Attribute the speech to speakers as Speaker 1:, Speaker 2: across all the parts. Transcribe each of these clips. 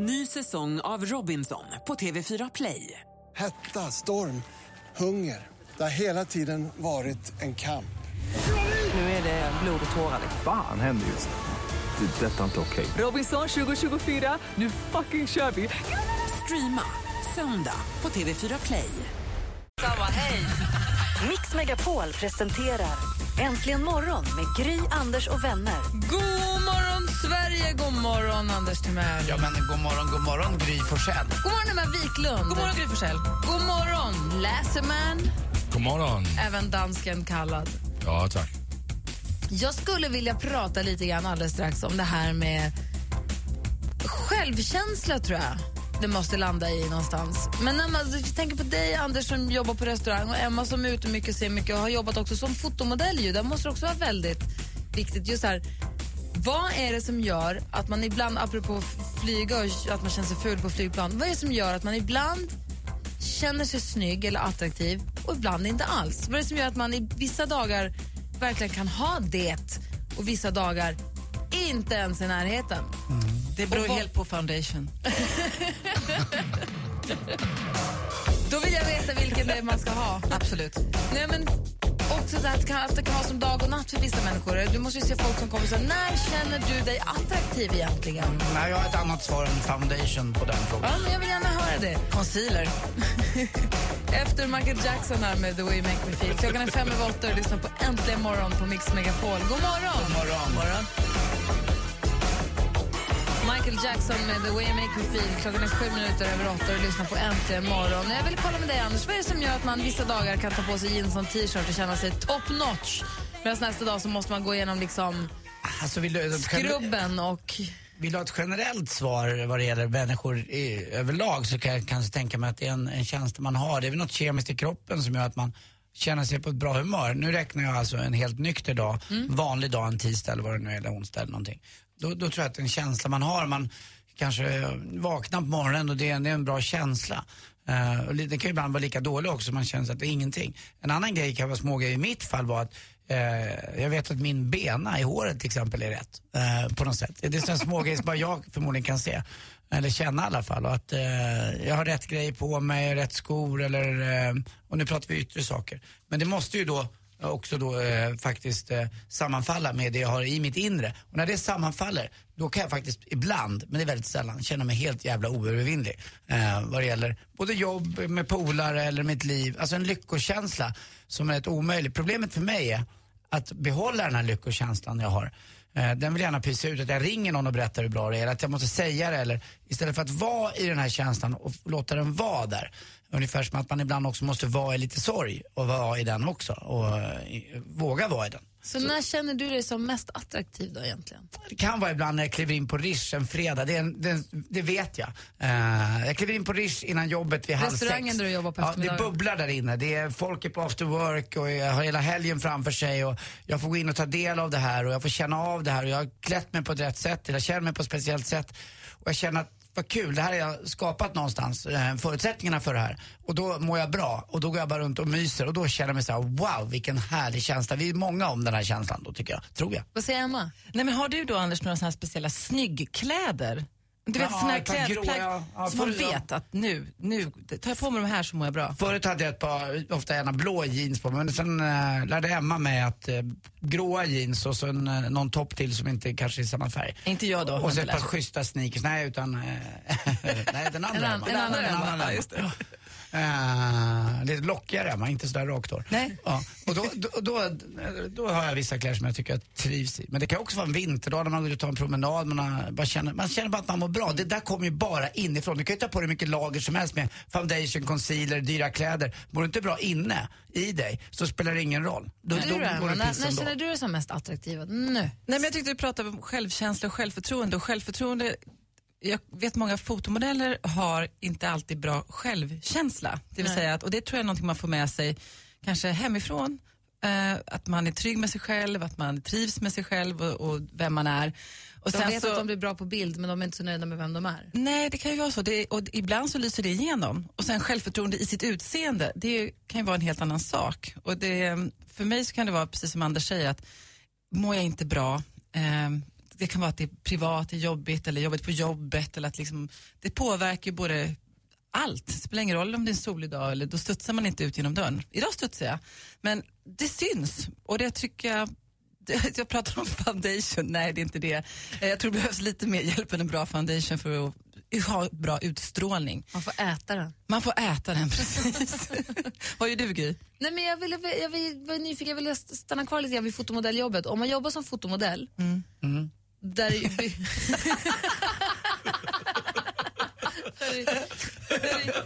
Speaker 1: Ny säsong av Robinson på TV4 Play.
Speaker 2: Hetta, storm, hunger. Det har hela tiden varit en kamp.
Speaker 1: Nu är det blod och tårar.
Speaker 3: Fan händer just nu. Det. är Detta är inte okej.
Speaker 1: Robinson 2024, nu fucking kör vi! Streama söndag på TV4 Play.
Speaker 4: Samma, hej! Mix Megapol presenterar Äntligen morgon med Gry, Anders och vänner.
Speaker 5: God Sverige! God morgon, Anders Timell.
Speaker 6: Ja, men god morgon, god morgon, Gry Forssell.
Speaker 5: God morgon, Emma Wiklund. God morgon, Gry Forssell. God morgon, Läserman.
Speaker 7: God morgon.
Speaker 5: Även dansken kallad.
Speaker 7: Ja, tack.
Speaker 5: Jag skulle vilja prata lite grann alldeles strax om det här med självkänsla, tror jag det måste landa i någonstans. Men när man tänker på dig, Anders, som jobbar på restaurang och Emma som är ute mycket och ser mycket och har jobbat också som fotomodell. Ju, där måste det också vara väldigt viktigt. Just här, vad är det som gör att man ibland, apropå flyga och att man känner sig ful på flygplan, vad är det som gör att man ibland känner sig snygg eller attraktiv och ibland inte alls? Vad är det som gör att man i vissa dagar verkligen kan ha det och vissa dagar inte ens i närheten?
Speaker 8: Mm. Det beror helt på foundation.
Speaker 5: Då vill jag veta vilken det är man ska ha.
Speaker 8: Absolut.
Speaker 5: Nej, men också så att, det kan, att det kan vara som dag och natt för vissa människor. Du måste ju se folk som kommer och säger, när känner du dig attraktiv egentligen?
Speaker 6: Nej, jag har ett annat svar än foundation på den frågan.
Speaker 5: Ja, men jag vill gärna höra det.
Speaker 8: Concealer.
Speaker 5: Efter Michael Jackson här med The Way You Make Me Feel. Klockan är fem över åtta och lyssnar på Äntligen morgon på Mix Megapol. God morgon!
Speaker 6: God morgon.
Speaker 5: morgon. Michael Jackson med The Way You Make Me Feel. Klockan är sju minuter över åtta och lyssnar på Äntligen morgon. Jag vill kolla med dig, Anders. Vad är det som gör att man vissa dagar kan ta på sig jeans och t-shirt och känna sig top notch? Medan nästa dag så måste man gå igenom liksom
Speaker 6: alltså, vill du,
Speaker 5: skrubben och...
Speaker 6: Vill du ha ett generellt svar vad det gäller människor i, överlag så kan jag kanske tänka mig att det är en, en känsla man har. Det är väl något kemiskt i kroppen som gör att man känner sig på ett bra humör. Nu räknar jag alltså en helt nykter dag, mm. vanlig dag, en tisdag eller vad det nu är, eller onsdag eller någonting. Då, då tror jag att det är en känsla man har, man kanske vaknar på morgonen och det är, det är en bra känsla. Uh, och det kan ju ibland vara lika dålig också, man känner att det är ingenting. En annan grej kan vara smågrej i mitt fall var att uh, jag vet att min bena i håret till exempel är rätt. Uh, på något sätt. Det är en smågrej som bara jag förmodligen kan se. Eller känna i alla fall. Och att jag har rätt grej på mig, rätt skor eller, och nu pratar vi yttre saker. Men det måste ju då också då eh, faktiskt eh, sammanfalla med det jag har i mitt inre. Och när det sammanfaller, då kan jag faktiskt ibland, men det är väldigt sällan, känna mig helt jävla oövervinnlig. Eh, vad det gäller både jobb med polare eller mitt liv. Alltså en lyckokänsla som är rätt omöjlig. Problemet för mig är att behålla den här lyckokänslan jag har. Eh, den vill gärna pysa ut, att jag ringer någon och berättar hur bra det är, att jag måste säga det eller istället för att vara i den här känslan och låta den vara där. Ungefär som att man ibland också måste vara i lite sorg och vara i den också och uh, våga vara i den.
Speaker 5: Så, så, när känner du dig som mest attraktiv då egentligen?
Speaker 6: Det kan vara ibland när jag kliver in på Rish en fredag, det, det, det vet jag. Uh, jag kliver in på Rish innan jobbet vid halv sex.
Speaker 5: Restaurangen där du jobbar på
Speaker 6: Ja, det bubblar där inne. Det är folk är på after work och jag har hela helgen framför sig och jag får gå in och ta del av det här och jag får känna av det här och jag har klätt mig på ett rätt sätt, jag känner mig på ett speciellt sätt och jag känner att vad kul, det här har jag skapat någonstans, eh, förutsättningarna för det här. Och då mår jag bra och då går jag bara runt och myser och då känner jag mig så här, wow vilken härlig känsla. Vi är många om den här känslan då tycker jag, tror jag.
Speaker 5: Vad säger Emma?
Speaker 8: Nej men har du då Anders några sådana här speciella snyggkläder? Du vet ja, såna här klädplagg ja, ja, som man vet att nu, nu tar jag på mig de här så mår jag bra.
Speaker 6: Förut hade jag ett par, ofta gärna blå jeans på mig, men sen äh, lärde Emma mig att äh, gråa jeans och sen äh, någon topp till som inte kanske är samma färg.
Speaker 8: Inte jag då.
Speaker 6: Och så ett par schyssta sneakers, nej utan, nej den andra
Speaker 5: en, an, en, annan, en annan,
Speaker 6: en annan, just det. Uh, lite lockigare, men inte sådär rakt hår.
Speaker 8: Nej.
Speaker 6: Ja. Och då, då, då, då, har jag vissa kläder som jag tycker jag trivs i. Men det kan också vara en vinterdag när man går ut och tar en promenad. Man, bara känner, man känner bara att man mår bra. Det där kommer ju bara inifrån. Du kan ju ta på dig mycket lager som helst med foundation, concealer, dyra kläder. Mår du inte bra inne i dig så spelar det ingen roll. Då,
Speaker 5: då, då går det när, när känner du dig som mest attraktiv? Nu.
Speaker 8: Nej, men jag tyckte du pratade om självkänsla och självförtroende. Och självförtroende jag vet många fotomodeller har inte alltid bra självkänsla. Det vill Nej. säga att, och det tror jag är någonting man får med sig kanske hemifrån. Eh, att man är trygg med sig själv, att man trivs med sig själv och, och vem man är.
Speaker 5: Och de vet så, att de blir bra på bild men de är inte så nöjda med vem de är.
Speaker 8: Nej, det kan ju vara så. Det, och ibland så lyser det igenom. Och sen självförtroende i sitt utseende, det kan ju vara en helt annan sak. Och det, för mig så kan det vara precis som Anders säger att mår jag inte bra, eh, det kan vara att det är privat, det är jobbigt eller jobbigt på jobbet. Eller att liksom, det påverkar ju både allt. Det spelar ingen roll om det är en solig dag eller då studsar man inte ut genom dörren. Idag studsar jag. Men det syns och det tycker jag jag pratar om foundation, nej det är inte det. Eh, Jag tror det behövs lite mer hjälp än en bra foundation för att ha bra utstrålning.
Speaker 5: Man får äta den.
Speaker 8: Man får äta den precis. Vad gör du Gry?
Speaker 5: Nej, men jag, vill, jag, vill, var nyfiken, jag ville stanna kvar lite grann vid fotomodelljobet. Om man jobbar som fotomodell, där är ju by- där, är, där, är,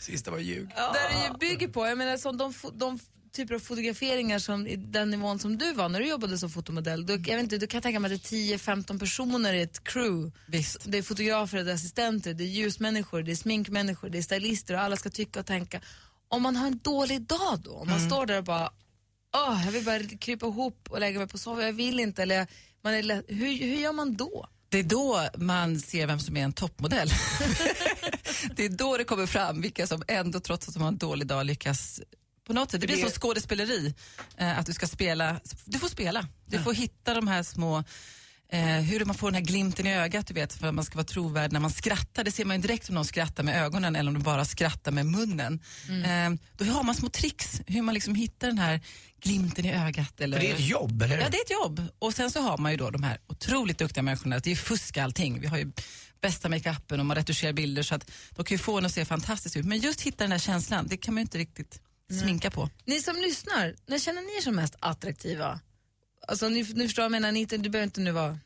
Speaker 6: Sista var ljug.
Speaker 5: där det ju bygger på, jag menar som de, de typer av fotograferingar som i den nivån som du var när du jobbade som fotomodell, då, jag vet inte, då kan jag tänka mig att det är 10-15 personer i ett crew.
Speaker 8: Visst.
Speaker 5: Det är fotografer, det är assistenter, det är ljusmänniskor, det är sminkmänniskor, det är stylister och alla ska tycka och tänka. Om man har en dålig dag då, om man står där och bara Åh, jag vill bara krypa ihop och lägga mig på soffan, jag vill inte. Eller man är lätt, hur, hur gör man då?
Speaker 8: Det är då man ser vem som är en toppmodell. det är då det kommer fram vilka som ändå trots att de har en dålig dag lyckas på något sätt. Det blir som skådespeleri. Eh, att du ska spela. Du får spela. Du får hitta de här små Eh, hur man får den här glimten i ögat, du vet, för att man ska vara trovärdig när man skrattar. Det ser man ju direkt om någon skrattar med ögonen eller om de bara skrattar med munnen. Eh, då har man små tricks, hur man liksom hittar den här glimten i ögat. Eller...
Speaker 6: För det är ett jobb, eller?
Speaker 8: Ja, det är ett jobb. Och sen så har man ju då de här otroligt duktiga människorna. Det är ju fusk allting. Vi har ju bästa makeupen och man retuscherar bilder så att de kan ju få en att se fantastiskt ut. Men just hitta den här känslan, det kan man ju inte riktigt sminka på.
Speaker 5: Ni som lyssnar, när känner ni er som mest attraktiva? Alltså ni, ni förstår vad jag menar, ni, inte- du behöver inte nu vara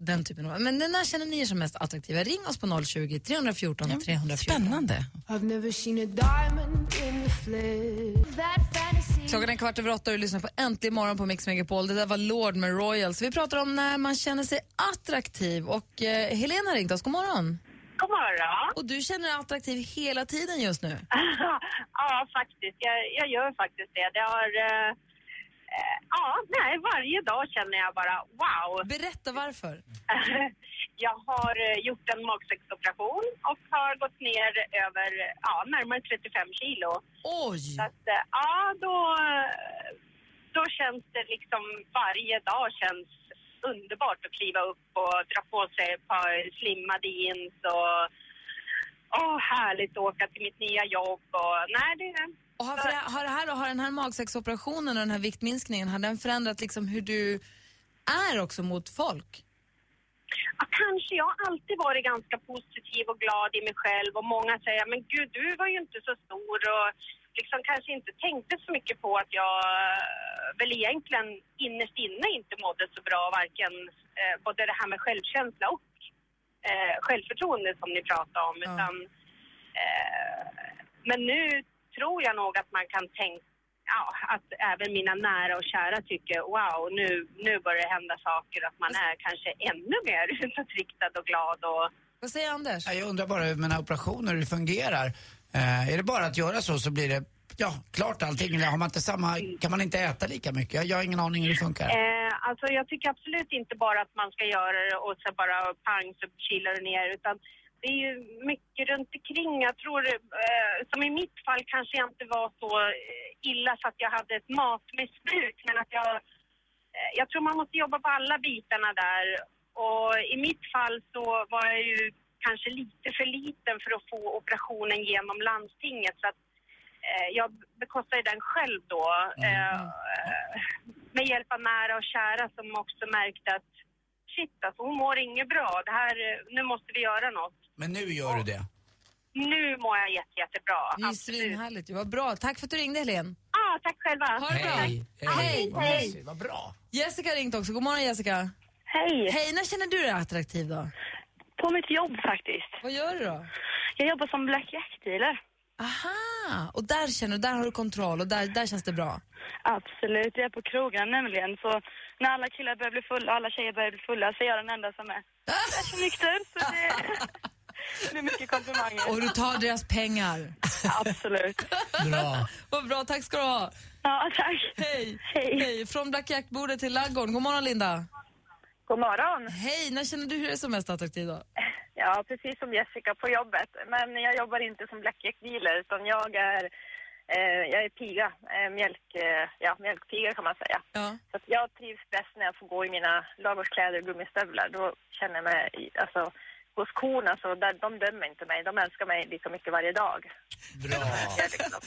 Speaker 5: den typen av... Men när känner ni er som mest attraktiva? Ring oss på 020 314 314.
Speaker 8: Spännande.
Speaker 5: Klockan är kvart över åtta och du lyssnar på Äntligen morgon på Mix Megapol. Det där var Lord med Royals. Vi pratar om när man känner sig attraktiv och eh, Helena ringt oss. God morgon.
Speaker 9: God morgon.
Speaker 5: Och du känner dig attraktiv hela tiden just nu.
Speaker 9: ja, faktiskt. Jag, jag gör faktiskt det. Det har... eh, ja, nej, varje dag känner jag bara wow.
Speaker 5: Berätta varför.
Speaker 9: jag har eh, gjort en magsäcksoperation och har gått ner över ja, närmare 35 kilo.
Speaker 5: Oj!
Speaker 9: Så att, eh, ja, då, eh, då känns det liksom varje dag känns underbart att kliva upp och dra på sig ett par slimmade jeans och åh, härligt att åka till mitt nya jobb och nej, det
Speaker 5: Och har, för, har, det här, då, har den här magsäcksoperationen och den här viktminskningen, har den förändrat liksom hur du är också mot folk?
Speaker 9: Ja, kanske. Jag har alltid varit ganska positiv och glad i mig själv och många säger men gud, du var ju inte så stor och liksom kanske inte tänkte så mycket på att jag väl egentligen innerst inne inte mådde så bra, varken eh, både det här med självkänsla och eh, självförtroende som ni pratade om. Utan, eh, men nu tror jag nog att man kan tänka Ja, att även mina nära och kära tycker wow, nu, nu börjar det hända saker, att man är kanske ännu mer utåtriktad och glad och
Speaker 5: Vad säger Anders?
Speaker 6: Ja, Jag undrar bara hur med operationer, hur det fungerar. Eh, är det bara att göra så så blir det ja, klart allting? Eller har man inte samma, kan man inte äta lika mycket? Jag, jag har ingen aning hur det funkar.
Speaker 9: Eh, alltså jag tycker absolut inte bara att man ska göra det och så bara pang så kilar det ner utan det är ju mycket runt omkring. Jag tror, eh, som i mitt fall kanske jag inte var så eh, illa så att jag hade ett matmissbruk men att jag, eh, jag tror man måste jobba på alla bitarna där och i mitt fall så var jag ju kanske lite för liten för att få operationen genom landstinget så att eh, jag bekostade den själv då. Eh, med hjälp av nära och kära som också märkte att shit alltså hon mår inget bra. Det här, eh, nu måste vi göra något.
Speaker 6: Men nu gör du det.
Speaker 9: Nu mår jag jätte, jättebra.
Speaker 5: Det är ju
Speaker 9: Absolut.
Speaker 5: svinhärligt. Vad bra. Tack för att du ringde, Helene.
Speaker 9: Ja, tack själva.
Speaker 5: Ha det bra.
Speaker 6: Hej!
Speaker 5: Hej.
Speaker 6: Vad mysigt, Vad bra.
Speaker 5: Jessica har ringt också. God morgon, Jessica.
Speaker 10: Hej!
Speaker 5: Hej, när känner du dig attraktiv då?
Speaker 10: På mitt jobb faktiskt.
Speaker 5: Vad gör du då?
Speaker 10: Jag jobbar som Black Jack-dealer.
Speaker 5: Aha! Och där känner du, där har du kontroll och där, där känns det bra.
Speaker 10: Absolut, jag är på krogen nämligen. Så när alla killar börjar bli fulla och alla tjejer börjar bli fulla så är jag den enda som är är så nykter. Så det, det är mycket komplimanger.
Speaker 5: Och du tar deras pengar.
Speaker 10: Absolut.
Speaker 6: Bra.
Speaker 5: Vad bra, tack ska du ha.
Speaker 10: Ja, tack.
Speaker 5: Hej.
Speaker 10: Hej.
Speaker 5: Hej. Från Black Jack-bordet till Laggården. God morgon, Linda.
Speaker 11: God morgon.
Speaker 5: Hej, när känner du dig som mest attraktiv då?
Speaker 11: Ja, precis som Jessica på jobbet. Men jag jobbar inte som Black Jack dealer utan jag är Eh, jag är piga, eh, mjölk, eh, ja, mjölkpiga kan man säga. Så att jag trivs bäst när jag får gå i mina ladugårdskläder och gummistövlar. Då känner jag mig, alltså hos korna så där, de dömer inte mig. De älskar mig lika mycket varje dag.
Speaker 6: Bra.
Speaker 11: Jag, liksom.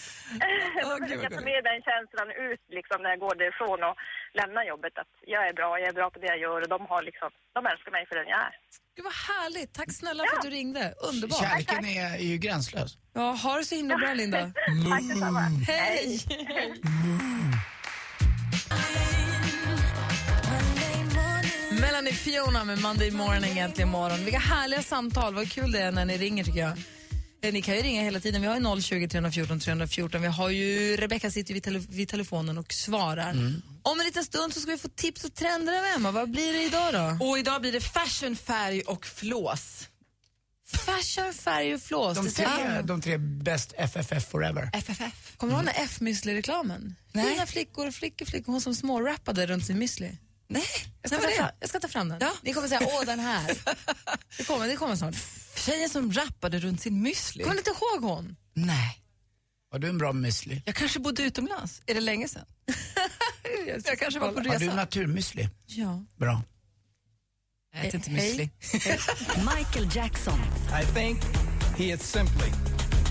Speaker 11: jag tar med den känslan ut liksom, när jag går därifrån och lämnar jobbet. Att jag är bra, jag är bra på det jag gör och de, har liksom, de älskar mig för den jag är.
Speaker 5: Gud vad härligt. Tack snälla för att du ringde. Underbart.
Speaker 6: Kärleken är, är ju gränslös.
Speaker 5: Ja, ha det så himla bra Linda.
Speaker 11: Tack detsamma.
Speaker 5: Hej! Melanie Fiona med Monday Morning äntligen morgon. Vilka härliga samtal. Vad kul det är när ni ringer tycker jag. Eh, Ni kan ju ringa hela tiden. Vi har ju 020 314 314. Vi har ju Rebecca sitter vid, tele vid telefonen och svarar. Om en liten stund så ska vi få tips och trender av Emma. Vad blir det idag då?
Speaker 8: Och idag blir det fashion, färg och flås.
Speaker 5: Fashion, färg och flås.
Speaker 6: De
Speaker 5: Det
Speaker 6: tre,
Speaker 5: ser-
Speaker 6: de tre best FFF forever.
Speaker 8: FFF.
Speaker 5: Kommer du ihåg den där F-müsli-reklamen? Fina flickor, flickor, flickor. Hon som smårappade runt sin müsli.
Speaker 8: Nej,
Speaker 5: Jag ska, ta fram, jag ska ta fram den. Ni kommer säga, åh den här. Det kommer, det kommer snart.
Speaker 8: Tjejen som rappade runt sin müsli.
Speaker 5: Kommer du inte ihåg hon?
Speaker 8: Nej.
Speaker 6: Har du en bra müsli?
Speaker 8: Jag kanske bodde utomlands. Är det länge sedan? jag kanske var på
Speaker 6: Har du
Speaker 8: resa.
Speaker 6: naturmüsli?
Speaker 5: Ja.
Speaker 6: Bra.
Speaker 8: Jag äter inte müsli.
Speaker 4: Michael Jackson.
Speaker 12: I think he is simply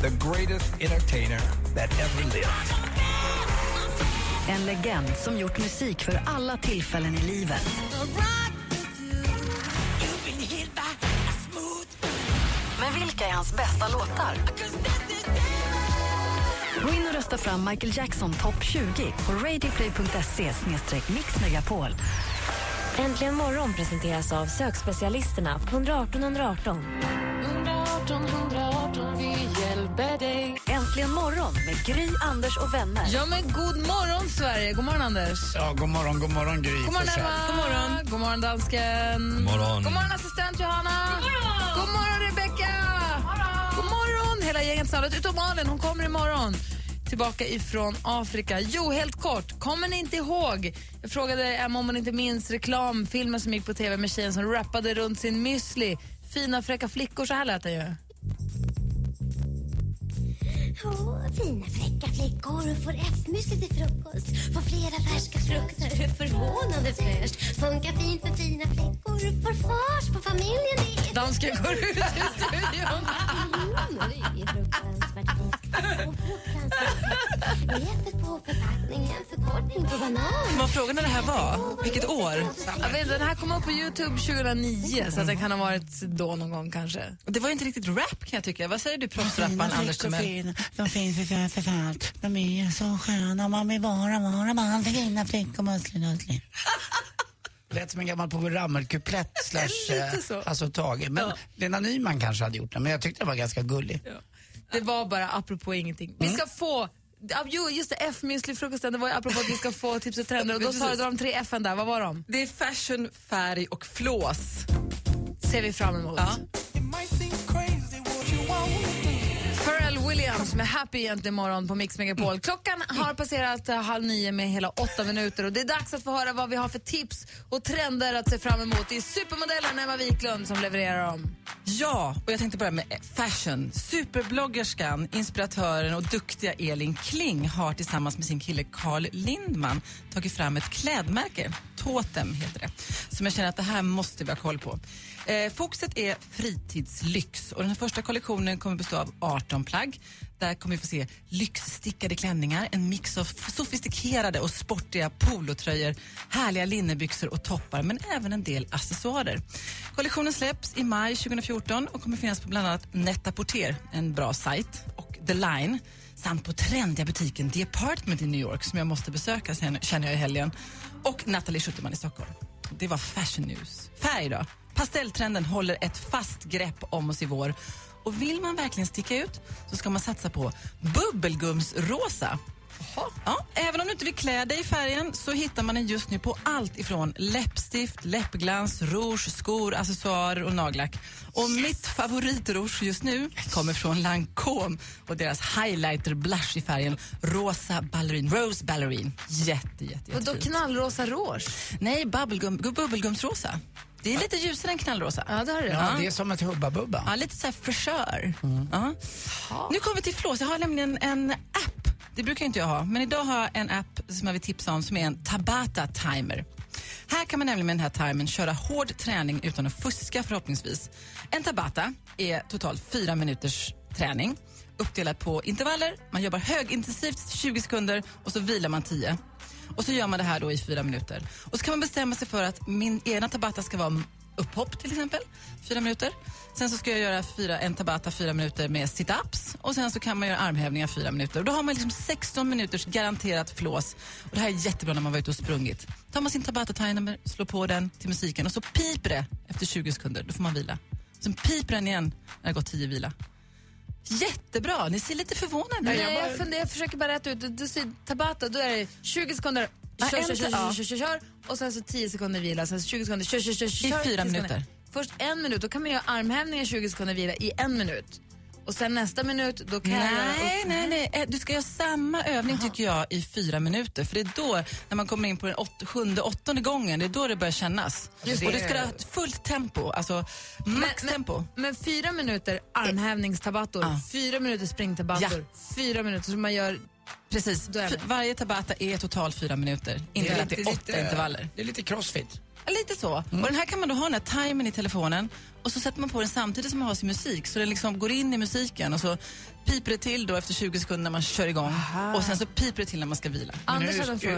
Speaker 12: the greatest entertainer that ever lived.
Speaker 4: En legend som gjort musik för alla tillfällen i livet. Men vilka är hans bästa låtar? Gå in och rösta fram Michael Jackson topp 20 på radioplay.se mixmegapol.
Speaker 13: Äntligen morgon presenteras av sökspecialisterna på 118 118.
Speaker 7: 118 118, vi hjälper dig.
Speaker 4: Äntligen morgon med Gry, Anders och vänner.
Speaker 5: Ja men god morgon Sverige. God morgon Anders.
Speaker 6: Ja, god morgon, god morgon Gry.
Speaker 5: God morgon. Emma. God morgon. God morgon dansken. God
Speaker 6: morgon.
Speaker 5: God morgon assistent Johanna. God morgon. God morgon Rebecca. God morgon hela gänget samlat utom Malin. Hon kommer imorgon. Tillbaka ifrån Afrika. Jo, helt kort. Kommer ni inte ihåg? Jag frågade Emma om hon inte minns reklamfilmen som gick på tv med tjejen som rappade runt sin müsli. Fina fräcka flickor, så här lät det ju.
Speaker 14: Åh, fina fräcka flickor får F-müsli till frukost. Får flera färska frukter, förvånande fräscht. Funkar fint för fina flickor, får fars på familjen i...
Speaker 5: Dansken går ut ur studion.
Speaker 14: Det är ju fruktansvärt friskt. Och fruktansvärt friskt. Repet på förpackningen, förkortning på banan.
Speaker 8: Man frågade när det här var. Vilket år?
Speaker 5: Jag vet, den här kom upp på Youtube 2009, så att den kan ha varit då någon gång kanske.
Speaker 8: Det var ju inte riktigt rap kan jag tycka. Vad säger du proffsrapparen Anders Timell?
Speaker 6: De finns för, för allt. De är så sköna, man vill bara vara man för fina flickor, mussli, nussli. Lät som en gammal Povel Ramel-kuplett slash eh, alltså Tage. Men Lena Nyman kanske hade gjort den, men jag tyckte den var ganska gullig.
Speaker 5: Det var bara apropå ingenting. Vi ska få Ja, Jo, just det, F-müsli-frukosten, det var ju apropå att vi ska få tips och trender och då sa du de tre F där, vad var de?
Speaker 8: Det är fashion, färg och flås.
Speaker 5: Ser vi fram emot. Pharrell Williams med Happy egentligen morgon på Mix Megapol. Klockan har passerat eh, halv nio med hela åtta minuter och det är dags att få höra vad vi har för tips och trender att se fram emot. Det är supermodellen Emma Wiklund som levererar dem.
Speaker 8: Ja, och jag tänkte börja med fashion. Superbloggerskan, inspiratören och duktiga Elin Kling har tillsammans med sin kille Carl Lindman tagit fram ett klädmärke, Totem heter det, som jag känner att det här måste vi ha koll på. Eh, fokuset är fritidslyx och den första kollektionen kommer bestå av 18 plagg. Där kommer vi få se lyxstickade klänningar, en mix av sofistikerade och sportiga polotröjor, härliga linnebyxor och toppar, men även en del accessoarer. Kollektionen släpps i maj 2014 och kommer finnas på bland annat Net-a-Porter, en bra sajt, och The Line samt på trendiga butiken The Apartment i New York som jag måste besöka sen, känner jag i helgen och Nathalie Schuterman i Stockholm. Det var fashion news. Färg då? Pastelltrenden håller ett fast grepp om oss i vår och vill man verkligen sticka ut så ska man satsa på bubbelgumsrosa. Ja, även om du inte vill klä dig i färgen så hittar man den just nu på allt ifrån läppstift, läppglans, rouge, skor, accessoarer och nagellack. Och mitt favoritrouge just nu kommer från Lancome och deras highlighter blush i färgen rosa ballerin, rose ballerin. Jätte, jätte,
Speaker 5: Och då knallrosa rouge?
Speaker 8: Nej, bubblegum. Det är lite ljusare än knallrosa.
Speaker 5: Ja, det har du.
Speaker 6: Ja, det är som ett hubba-bubba.
Speaker 8: Ja, lite så här fräschör. Ja. Nu kommer vi till flås. Jag har nämligen en app Det brukar inte jag ha, men idag har jag en app som jag vill tipsa om som är en Tabata timer. Här kan man nämligen med den här timern köra hård träning utan att fuska förhoppningsvis. En Tabata är totalt fyra minuters träning uppdelat på intervaller. Man jobbar högintensivt 20 sekunder och så vilar man 10. Och så gör man det här då i fyra minuter. Och så kan man bestämma sig för att min ena tabata ska vara upphopp till exempel, fyra minuter. Sen så ska jag göra fyra, en tabata fyra minuter med sit-ups och sen så kan man göra armhävningar fyra minuter. Och då har man liksom 16 minuters garanterat flås. Och det här är jättebra när man varit ute och sprungit. Tar man sin tabata timer, slår på den till musiken och så piper det efter 20 sekunder. Då får man vila. Sen piper den igen när det har gått 10 vila. Jättebra! Ni ser lite förvånade ut.
Speaker 5: jag, jag, funderar, jag försöker bara rätta ut. Du, ser Tabata, då är det 20 sekunder kör, kör, kör, kör, kör, kör, och sen så 10 sekunder vila, sen så 20 sekunder kör, kör, kör, kör,
Speaker 8: I fyra
Speaker 5: 10 sekunder.
Speaker 8: minuter.
Speaker 5: Först en minut, då kan man göra armhävningar 20 sekunder vila i en minut. Och sen nästa minut, då kan jag göra
Speaker 8: Nej,
Speaker 5: upp-
Speaker 8: nej, nej. Eh, Du ska göra samma övning tycker jag i fyra minuter. För det är då, när man kommer in på den åt, sjunde, åttonde gången, det är då det börjar kännas.
Speaker 5: Just
Speaker 8: och
Speaker 5: det.
Speaker 8: du ska ha fullt tempo, alltså maxtempo.
Speaker 5: Men fyra minuter armhävningstabator, fyra minuter springtabator, fyra minuter som man gör...
Speaker 8: Precis.
Speaker 5: Är
Speaker 8: varje tabata är totalt fyra minuter, indelat i åtta intervaller.
Speaker 6: Det är lite crossfit.
Speaker 8: Ja, Lite så. Och den här kan man då ha den här timern i telefonen och så sätter man på den samtidigt som man har sin musik så den liksom går in i musiken och så piper det till då efter 20 sekunder när man kör igång och sen så piper det till när man ska vila.
Speaker 6: Nu-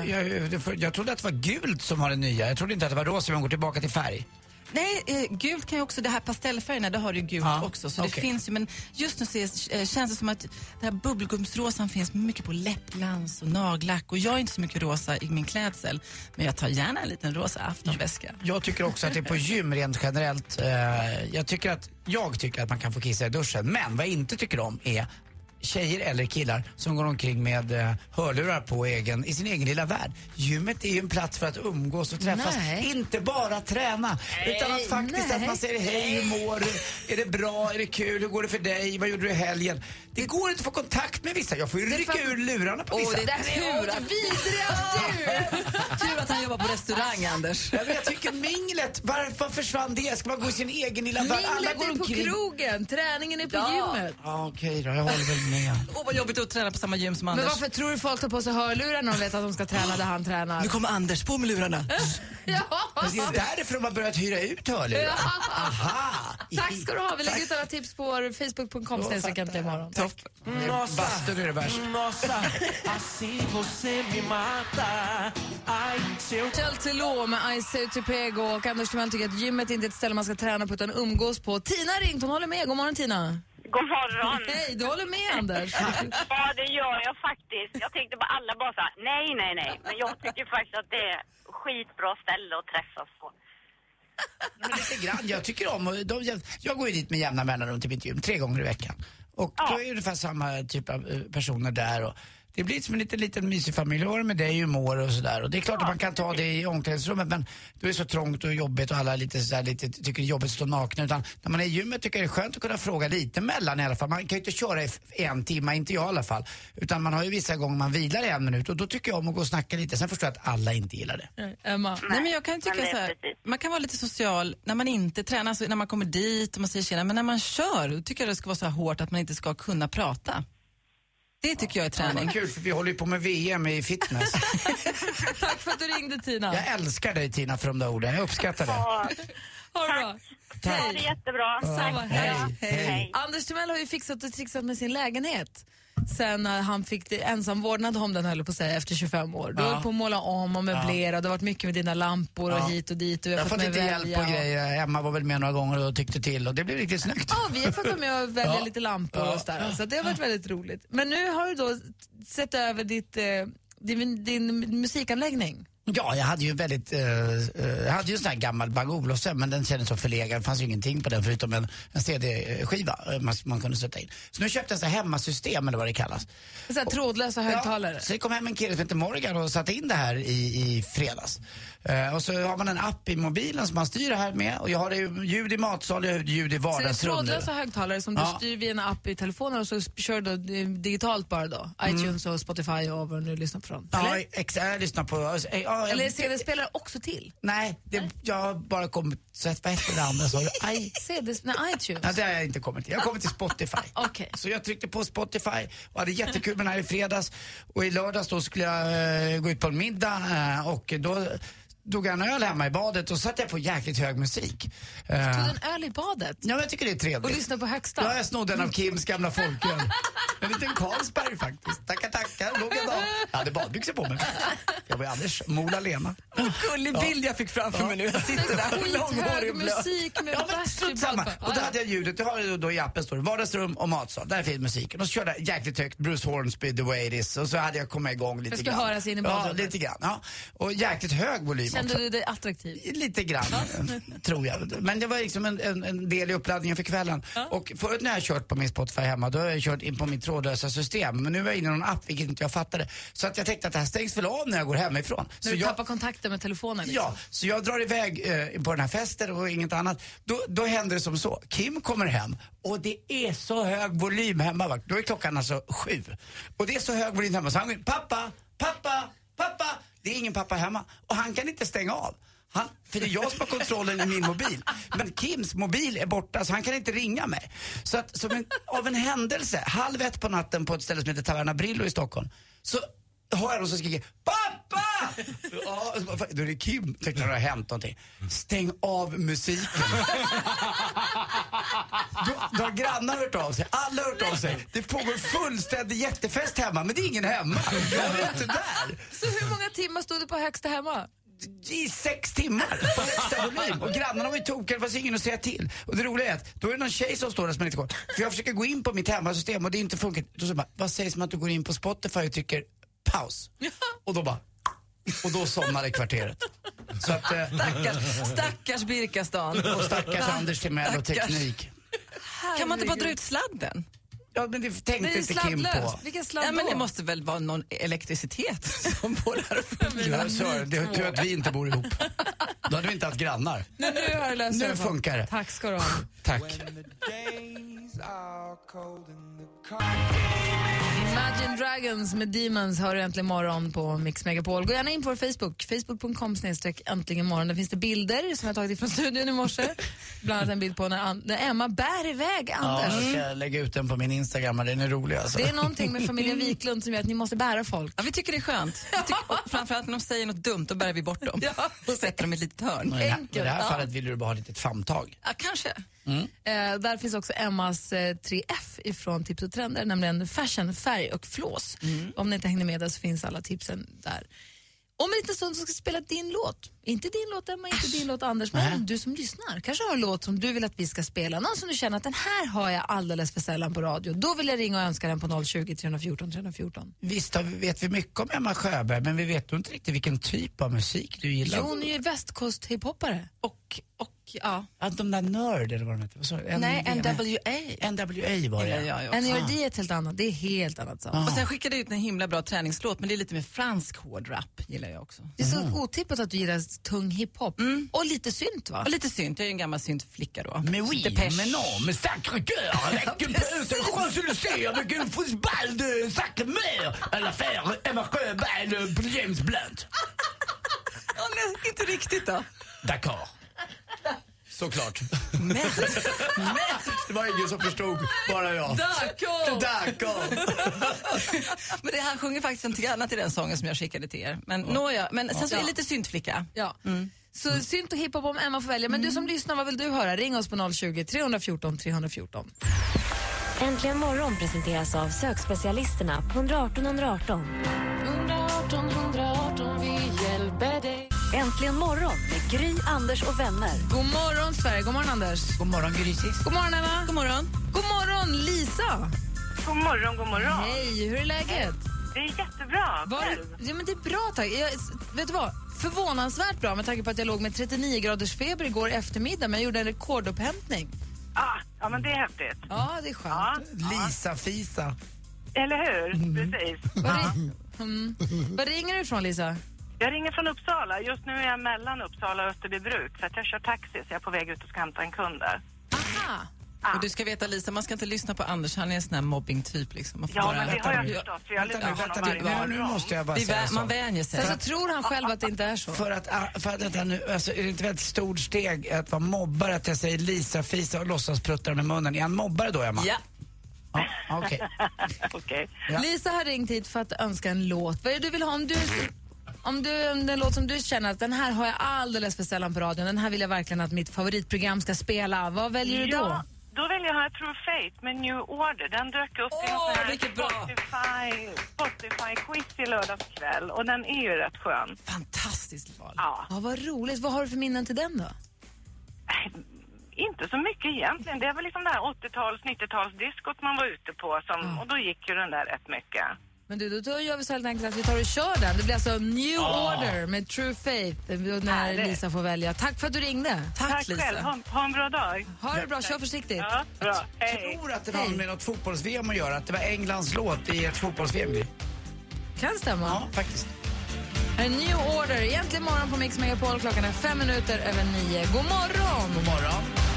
Speaker 6: jag, jag, jag, jag trodde att det var gult som har det nya. Jag trodde inte att det var rosa, man går tillbaka till färg.
Speaker 8: Nej, eh, gult kan ju också, det här pastellfärgerna, det har du ju gult
Speaker 6: Ja,
Speaker 8: också. Så det
Speaker 6: okej.
Speaker 8: finns ju, men just nu ser, eh, känns det som att det här bubbelgumsrosan finns mycket på läppglans och nagellack och jag är inte så mycket rosa i min klädsel. Men jag tar gärna en liten rosa aftonväska.
Speaker 6: Jag tycker också att det är på gym rent generellt. Eh, jag, tycker att, jag tycker att man kan få kissa i duschen. Men vad jag inte tycker om är tjejer eller killar som går omkring med eh, hörlurar på egen, i sin egen lilla värld. Gymmet är ju en plats för att umgås och träffas.
Speaker 5: Nej.
Speaker 6: Inte bara träna. utan att faktiskt
Speaker 5: nej.
Speaker 6: att man säger hej, hur mår du? Är det bra? Är det kul? Hur går det för dig? Vad gjorde du i helgen? Det går inte att få kontakt med vissa. Jag får ju rycka ur lurarna på
Speaker 8: Åh,
Speaker 6: vissa.
Speaker 8: det där är tur att, tur att han jobbar på restaurang, Anders.
Speaker 6: Ja, jag tycker minglet, varför försvann det? Ska man gå i sin egen lilla värld? Alla
Speaker 5: Minglet
Speaker 6: går
Speaker 5: är på
Speaker 6: omkring.
Speaker 5: krogen, träningen är på gymmet.
Speaker 6: Ja, okej då, jag håller väl med.
Speaker 8: Åh, vad jobbigt att träna på samma gym som
Speaker 5: Men
Speaker 8: Anders.
Speaker 5: varför tror du folk tar på sig hörlurar när de vet att de ska träna där han tränar?
Speaker 8: Nu kommer Anders, på med lurarna.
Speaker 5: Ja.
Speaker 6: Men det är därför de har börjat hyra ut hörlurar. Aha!
Speaker 5: Tack ska du ha. Vi lägger ut alla tips på vår facebook.com snedstreck äntligen imorgon.
Speaker 8: Topp.
Speaker 6: Bastun är det värst.
Speaker 5: Chelsea Law med I say to Pego och Anders Timell tycker att gymmet inte är ett ställe man ska träna på utan umgås på. Tina har ringt, hon håller med. God morgon Tina.
Speaker 9: God morgon.
Speaker 5: Hej, du håller med Anders.
Speaker 9: Ja, det gör jag faktiskt. Jag tänkte på alla bara så här, nej, nej, nej. Men jag tycker faktiskt att det är skitbra ställe att träffas på.
Speaker 6: Men lite grann. Jag tycker om, de, jag, jag går ju dit med jämna mellanrum till mitt gym, tre gånger i veckan. Och då är det ungefär samma typ av eh, personer där. Och det blir som en liten, liten mysig familj. Hur med dig, humor och sådär. Och det är klart att man kan ta det i omklädningsrummet men då är det så trångt och jobbigt och alla lite sådär, lite, tycker det är jobbigt att stå nakna. Utan när man är i gymmet tycker jag det är skönt att kunna fråga lite mellan i alla fall. Man kan ju inte köra i en timme, inte jag i alla fall. Utan man har ju vissa gånger man vilar i en minut och då tycker jag om att gå och snacka lite. Sen förstår jag att alla inte gillar det.
Speaker 5: Emma.
Speaker 8: Nej, men jag kan tycka så här, man kan vara lite social när man inte tränar, alltså när man kommer dit och man säger tjena, men när man kör, då tycker jag det ska vara så här hårt att man inte ska kunna prata. Det tycker jag är
Speaker 6: Ja,
Speaker 8: träning.
Speaker 6: vad kul för vi håller ju på med VM i fitness.
Speaker 5: Tack för att du ringde Tina.
Speaker 6: Jag älskar dig Tina för de där orden, jag uppskattar det.
Speaker 9: Ja,
Speaker 5: Ha det bra.
Speaker 9: ha det jättebra.
Speaker 5: Samma, hej.
Speaker 6: Hej.
Speaker 9: Hej.
Speaker 5: Anders Timell har ju fixat och trixat med sin lägenhet. Sen när han fick det, ensamvårdnad om den höll på att säga efter 25 år. Du
Speaker 6: Ja.
Speaker 5: höll på att måla om och möblera, det har varit mycket med dina lampor och
Speaker 6: Ja.
Speaker 5: hit och dit. Och
Speaker 6: Jag har fått lite hjälp och grejer. Emma var väl med några gånger och tyckte till och det blev riktigt snyggt.
Speaker 5: Ja, vi har fått vara med och välja
Speaker 6: Ja.
Speaker 5: lite lampor
Speaker 6: Ja.
Speaker 5: och sådär. Så det har varit väldigt roligt. Men nu har du då sett över ditt, eh, din, din musikanläggning.
Speaker 6: Ja, jag hade ju väldigt, eh, eh, jag hade ju en sån här gammal Bang Olufsen men den kändes så förlegad. Det fanns ju ingenting på den förutom en, en CD-skiva eh, man, man kunde sätta in. Så nu köpte jag sån här hemmasystem eller vad det kallas.
Speaker 5: Så här, trådlösa högtalare.
Speaker 6: Ja, så det kom hem en kille som heter Morgan och satte in det här i, i fredags. Eh, och så har man en app i mobilen som man styr det här med och jag har det ju ljud i matsal, jag har ljud i
Speaker 5: Så det är
Speaker 6: vardagsrum.
Speaker 5: trådlösa högtalare som du
Speaker 6: Ja.
Speaker 5: styr via en app i telefonen och så kör du digitalt bara då? iTunes och Spotify och vad du nu lyssnar på.
Speaker 6: Ja,
Speaker 5: Eller?
Speaker 6: ex- jag lyssnar på, ja,
Speaker 5: Eller CD-spelare också till?
Speaker 6: Nej, det, jag har bara kommit, så att, vad hette det andra sa du?
Speaker 5: CD, nej, iTunes?
Speaker 6: Ja, det har jag inte kommit till. Jag har kommit till Spotify.
Speaker 5: Okej.
Speaker 6: Så jag tryckte på Spotify och hade jättekul med den här i fredags. Och i lördags då skulle jag eh, gå ut på en middag eh, och då drog jag en öl hemma i badet och satte jag på jäkligt hög musik. Eh,
Speaker 5: Tog du en öl i badet?
Speaker 6: Ja, men jag tycker det är trevligt.
Speaker 5: Och lyssnade på högsta?
Speaker 6: Ja, jag snodde en av Kims gamla folköl. En liten Carlsberg faktiskt. Tackar, tackar. Låg jag dag. Jag hade badbyxor på mig. Jag var ju alldeles Mola Lena.
Speaker 8: Gullig bild jag fick framför mig nu. Jag sitter där långhårig och blöt.
Speaker 5: musik med
Speaker 6: Ja, men strunt samma. Och då hade jag ljudet, du har ju då i appen står det vardagsrum och matsal. Där finns musiken. Och så körde jag jäkligt högt Bruce Hornsby, The Way It Is. Och så hade jag kommit igång lite
Speaker 5: Det ska
Speaker 6: grann.
Speaker 5: höras in i
Speaker 6: Ja,
Speaker 5: badrummet.
Speaker 6: lite grann. Ja. Och jäkligt hög volym
Speaker 5: Kände du dig attraktiv?
Speaker 6: Lite grann, tror jag. Men det var liksom en, en, en del i uppladdningen för kvällen. Och förut när jag har kört på min Spotify hemma, då har jag kört in på mitt trådlösa system. Men nu är jag inne i någon app, vilket inte jag fattade. Så att jag tänkte att det här stängs väl av när jag går hemifrån.
Speaker 5: När
Speaker 6: så
Speaker 5: du
Speaker 6: jag,
Speaker 5: tappar kontakten med telefonen? Liksom.
Speaker 6: Ja, så jag drar iväg eh, på den här festen och inget annat. Då, då händer det som så. Kim kommer hem och det är så hög volym hemma. Va? Då är klockan alltså sju. Och det är så hög volym hemma så han går in, pappa, pappa, pappa. Det är ingen pappa hemma. Och han kan inte stänga av. Han, för det är jag som har kontrollen i min mobil. Men Kims mobil är borta så han kan inte ringa mig. Så att som en, av en händelse, halv ett på natten på ett ställe som heter Taverna Brillo i Stockholm, så hör jag någon som skriker Pappa! Ja, då är det Kim. Tänkte jag, det har hänt någonting. Stäng av musiken. Då, har grannar hört av sig, alla har hört av sig. Det pågår fullständig jättefest hemma, men det är ingen hemma. Jag är inte där.
Speaker 5: Så hur många timmar stod du på högsta hemma?
Speaker 6: I sex timmar på högsta volym. Och grannarna var ju tokiga, det fanns ingen att säga till. Och det roliga är att då är det någon tjej som står där som lite kort. För jag försöker gå in på mitt hemmasystem och det inte funkat. Då säger bara, vad sägs om att du går in på Spotify och trycker paus? Och då bara, och då somnade kvarteret. Så att, eh,
Speaker 8: Stackars, stackars Birkastan.
Speaker 6: och stackars Anders Timell och teknik.
Speaker 8: Kan man inte bara dra ut sladden?
Speaker 6: Ja, men det tänkte
Speaker 5: Men det
Speaker 6: inte Kim på.
Speaker 5: Vilken sladd
Speaker 8: Ja, men det måste väl vara någon elektricitet som får det här att fungera.
Speaker 6: Ja, det. Det är tur att vi inte bor ihop. Då hade vi inte haft grannar.
Speaker 5: Men nu har löst
Speaker 6: Nu
Speaker 5: det.
Speaker 6: funkar det.
Speaker 5: Tack ska du ha.
Speaker 6: Tack.
Speaker 5: Imagine Dragons med Demons hör du äntligen morgon på Mix Megapol. Gå gärna in på vår Facebook, facebook.com snedstreck äntligen morgon. Där finns det bilder som jag tagit ifrån studion i morse. Bland annat en bild på när, när Emma bär iväg
Speaker 6: Ja,
Speaker 5: Anders.
Speaker 6: jag ska lägga ut den på min Instagram, men den är rolig alltså.
Speaker 5: Det är någonting med familjen Wiklund som gör att ni måste bära folk.
Speaker 8: Ja, vi tycker det är skönt. Vi tycker, framförallt när de säger något dumt, då bär vi bort dem. Och sätter dem i ett litet hörn.
Speaker 6: I det här, i det här
Speaker 5: Ja.
Speaker 6: fallet vill du bara ha ett litet famntag.
Speaker 8: Ja, kanske.
Speaker 5: Eh, där finns också Emmas eh, 3F ifrån Tips och Trender, nämligen fashion, färg och flås. Om ni inte hängde med där så finns alla tipsen där. Om en liten stund ska vi spela din låt. Inte din låt Emma, inte din låt Anders, men du som lyssnar. Kanske har en låt som du vill att vi ska spela. Någon som du känner att den här har jag alldeles för sällan på radio. Då vill jag ringa och önska den på 020 314 314.
Speaker 6: Visst har vi- vet vi mycket om Emma Sjöberg, men vi vet inte riktigt vilken typ av musik du gillar.
Speaker 5: Jo, hon är ju västkust-hiphoppare.
Speaker 8: Och, och ja.
Speaker 6: Ja, de där Nörd eller vad de heter.
Speaker 8: Nej,
Speaker 6: NWA.
Speaker 8: NWA.
Speaker 6: Var det.
Speaker 8: Ja, ja.
Speaker 5: NERD är ett helt annat. Det är helt annat sak.
Speaker 8: Och sen skickade jag ut en himla bra träningslåt, men det är lite mer fransk hårdrap, gillar jag också.
Speaker 5: Det är så otippat att du gillar tung hiphop. Och lite synt va?
Speaker 8: Och lite synt, jag är ju en gammal syntflicka då.
Speaker 6: Mais oui,
Speaker 8: Depeche.
Speaker 6: mais non, mais sacré cœur, avec un peu de Champs-Élysées, avec une fotboll de sacré mer, à l'affaire Emma Sjöberg James Blunt.
Speaker 8: Inte riktigt då.
Speaker 6: D'accord. Såklart.
Speaker 8: Men,
Speaker 6: Det var ingen som förstod, bara jag.
Speaker 8: D'accord. men det, han sjunger faktiskt någonting annat i den sången som jag skickade till er. Men nåja, men sen så är
Speaker 5: Ja.
Speaker 8: det lite syntflicka.
Speaker 5: Ja. Så synt och hiphop om Emma får välja. Men du som lyssnar, vad vill du höra? Ring oss på 020 314 314.
Speaker 13: Äntligen morgon presenteras av sökspecialisterna på 118 118.
Speaker 7: 118 118, vi hjälper dig.
Speaker 4: Äntligen morgon med Gry, Anders och vänner.
Speaker 5: God morgon Sverige, god morgon Anders.
Speaker 6: God morgon Grysis.
Speaker 5: God morgon Emma.
Speaker 8: God morgon.
Speaker 5: God morgon Lisa.
Speaker 9: God morgon, god morgon.
Speaker 5: Hej, hur är läget?
Speaker 9: Det är jättebra.
Speaker 5: Var, ja, men det är bra tack. Jag, vet du vad? Förvånansvärt bra med tanke på att jag låg med 39 graders feber igår eftermiddag men jag gjorde en rekordupphämtning.
Speaker 9: Ah, ja, men det är häftigt.
Speaker 5: Ja, det är skönt.
Speaker 9: Ja,
Speaker 6: Lisa Fisa.
Speaker 9: eller hur? Precis.
Speaker 5: Var, ri- mm. Var ringer du ifrån Lisa?
Speaker 9: Jag ringer från Uppsala. Just nu är jag mellan Uppsala och Österbybruk för att jag kör taxi så jag är på väg ut och ska hämta en kund där.
Speaker 5: Aha.
Speaker 8: Och du ska veta Lisa, man ska inte lyssna på Anders, han är en sån här mobbing-typ. Liksom.
Speaker 9: Ja, men det har jag förstått, för jag lyssnar på honom
Speaker 6: nu,
Speaker 9: varje
Speaker 6: måste jag bara
Speaker 8: Vi
Speaker 6: säga så.
Speaker 8: man vänjer sig.
Speaker 5: Sen så tror han själv att det inte är så.
Speaker 6: För att, ah, för att vänta nu, alltså, är det inte ett väldigt stort steg att vara mobbare, att jag säger Lisa, Fisa och låtsas prutta med munnen? Är han mobbare då, Emma?
Speaker 8: Ja.
Speaker 6: Ja, Okej.
Speaker 9: Okej.
Speaker 6: Ja.
Speaker 5: Lisa har ringt hit för att önska en låt. Vad är det du vill ha? Om du, om du, om det är en låt som du känner att den här har jag alldeles för sällan på radion, den här vill jag verkligen att mitt favoritprogram ska spela. Vad väljer du då?
Speaker 9: Ja, då väljer jag här True Fate med New Order. Den dök upp i en
Speaker 8: bra.
Speaker 9: Spotify, Spotify-quiz i lördags kväll och den är ju rätt skön.
Speaker 8: Fantastiskt val.
Speaker 9: Ja,
Speaker 5: Ja, vad roligt. Vad har du för minnen till den då?
Speaker 9: inte så mycket egentligen. Det väl liksom det här 80-tals, 90-talsdiskot man var ute på som, och då gick ju den där rätt mycket.
Speaker 5: Men du, då, gör vi så enkelt att vi tar och kör den. Det blir alltså New Order med True Faith eh, när
Speaker 9: Härligt.
Speaker 5: Lisa får välja. Tack för att du ringde.
Speaker 8: Tack,
Speaker 9: Tack
Speaker 8: Lisa.
Speaker 9: själv. Ha, ha en bra dag.
Speaker 5: Ha det bra, kör försiktigt.
Speaker 9: Ja, bra. Hej.
Speaker 6: Jag tror att det har med något fotbolls-VM att göra, att det var Englands låt i ett fotbolls-VM.
Speaker 5: Kan stämma.
Speaker 6: Ja, faktiskt.
Speaker 5: Är New Order, egentligen morgon på Mix Megapol. Klockan är fem minuter över nio. God morgon!
Speaker 6: God morgon.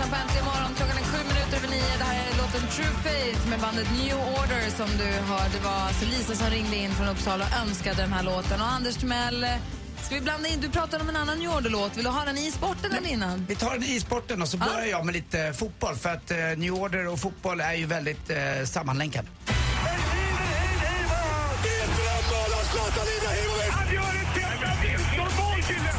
Speaker 5: Lyssnar på Äntligen morgon. Klockan är sju minuter över nio. Det här är låten True Faith med bandet New Order som du hör. Det var alltså Lisa som ringde in från Uppsala och önskade den här låten. Och Anders Timell, ska vi blanda in? Du pratade om en annan New Order-låt. Vill du ha den i sporten eller innan?
Speaker 6: Vi tar den i sporten och så börjar jag med lite eh, fotboll för att eh, New Order och fotboll är ju väldigt eh, sammanlänkade.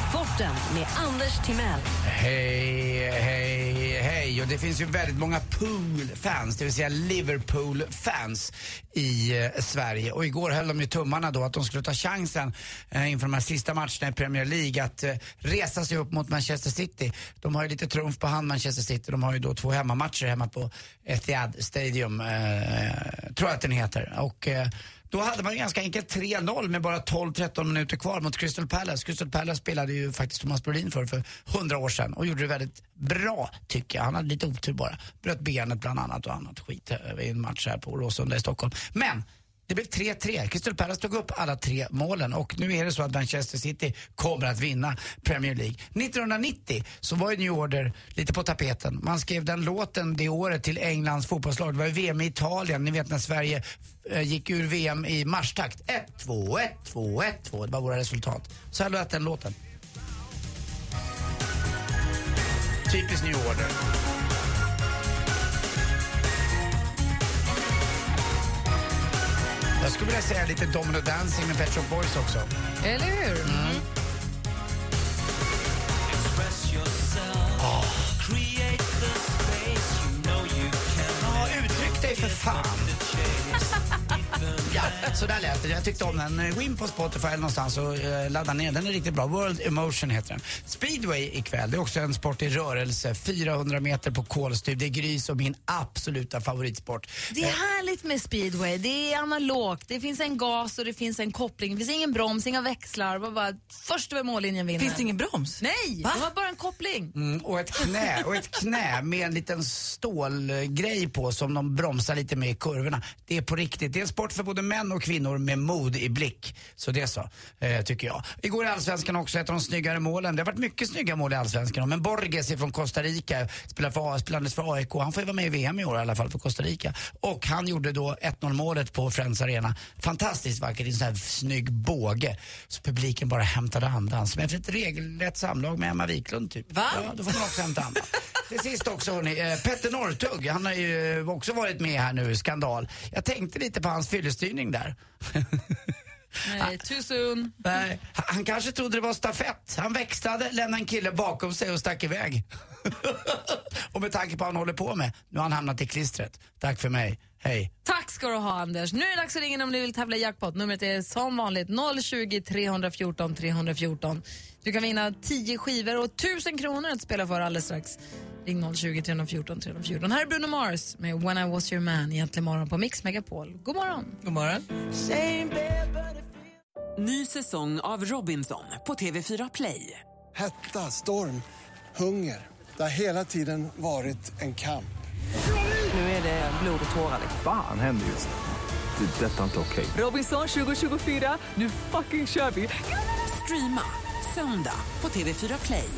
Speaker 4: Sporten med Anders Timell.
Speaker 6: Hej, hej, hej. Och det finns ju väldigt många pool-fans, det vill säga Liverpool-fans i eh, Sverige. Och igår höll de ju tummarna då att de skulle ta chansen eh, inför de här sista matcherna i Premier League att eh, resa sig upp mot Manchester City. De har ju lite trumf på hand, Manchester City. De har ju då två hemmamatcher hemma på Etihad Stadium, eh, tror jag att den heter. Och eh, då hade man ju ganska enkelt 3-0 med bara 12-13 minuter kvar mot Crystal Palace. Crystal Palace spelade ju faktiskt Thomas Brolin för för 100 år sedan och gjorde det väldigt bra tycker jag. Han hade lite otur bara. Bröt benet bland annat och annat skit eh, i en match här på Råsunda i Stockholm. Men det blev 3-3. Crystal Palace tog upp alla tre målen och nu är det så att Manchester City kommer att vinna Premier League. 1990 så var ju New Order lite på tapeten. Man skrev den låten det året till Englands fotbollslag. Det var ju VM i Italien. Ni vet när Sverige eh, gick ur VM i marstakt. 1-2, 1-2, 1-2. Det var våra resultat. Så här lät den låten. Typiskt New Order. Jag skulle vilja säga lite Domino Dancing med Pet Shop Boys också.
Speaker 5: Eller hur?
Speaker 6: Ja, uttryck dig för fan. Ja, så där lät det. Jag tyckte om den. Gå in på Spotify eller någonstans och uh, ladda ner den. är riktigt bra. World Emotion heter den. Speedway ikväll. Det är också en sport i rörelse. 400 meter på kolstyv. Det är grys och min absoluta favoritsport.
Speaker 5: Det är härligt med speedway. Det är analogt. Det finns en gas och det finns en koppling. Det finns ingen broms, inga växlar. Bara, bara, först över mållinjen vinner.
Speaker 8: Finns det ingen broms?
Speaker 5: Nej,
Speaker 8: Va?
Speaker 5: de har bara en koppling.
Speaker 6: Mm, och, ett knä, och ett knä med en liten stålgrej på som de bromsar lite med i kurvorna. Det är på riktigt. Det är en sport för både män och kvinnor med mod i blick. Så det så, eh, tycker jag. Igår i Allsvenskan också ett av de snyggare målen. Det har varit mycket snygga mål i Allsvenskan. Men Borges från Costa Rica spelar för, spelandes för AIK. Han får ju vara med i VM i år i alla fall för Costa Rica. Och han gjorde då 1-0 målet på Friends Arena. Fantastiskt vackert i en sån här snygg båge. Så publiken bara hämtade andan. Som efter ett regelrätt samlag med Emma Wiklund typ.
Speaker 8: Va?
Speaker 6: Ja, då får man också hämta andan. Till sist också hörni, eh, Petter Northug, han har ju också varit med här nu, skandal. Jag tänkte lite på hans fyllestyrning där.
Speaker 5: Nej, too soon.
Speaker 6: Nej, han- han kanske trodde det var stafett. Han växlade, lämnade en kille bakom sig och stack iväg. och med tanke på vad han håller på med, nu har han hamnat i klistret. Tack för mig, hej.
Speaker 5: Tack ska du ha, Anders. Nu är det dags att ringa om du vill tävla i jackpot. Numret är som vanligt 020 314 314. Du kan vinna 10 skivor och 1000 kronor att spela för alldeles strax. Ring 020 314 314. Här är Bruno Mars med When I was your man, egentligen morgon på Mix Megapol. God morgon.
Speaker 8: God morgon.
Speaker 1: Ny säsong av Robinson på TV4 Play.
Speaker 2: Hetta, storm, hunger. Det har hela tiden varit en kamp.
Speaker 1: Nu är det blod och tårar.
Speaker 3: Fan händer just nu. Det. är Detta är inte okej.
Speaker 1: Robinson 2024, nu fucking kör vi! Streama söndag på TV4 Play.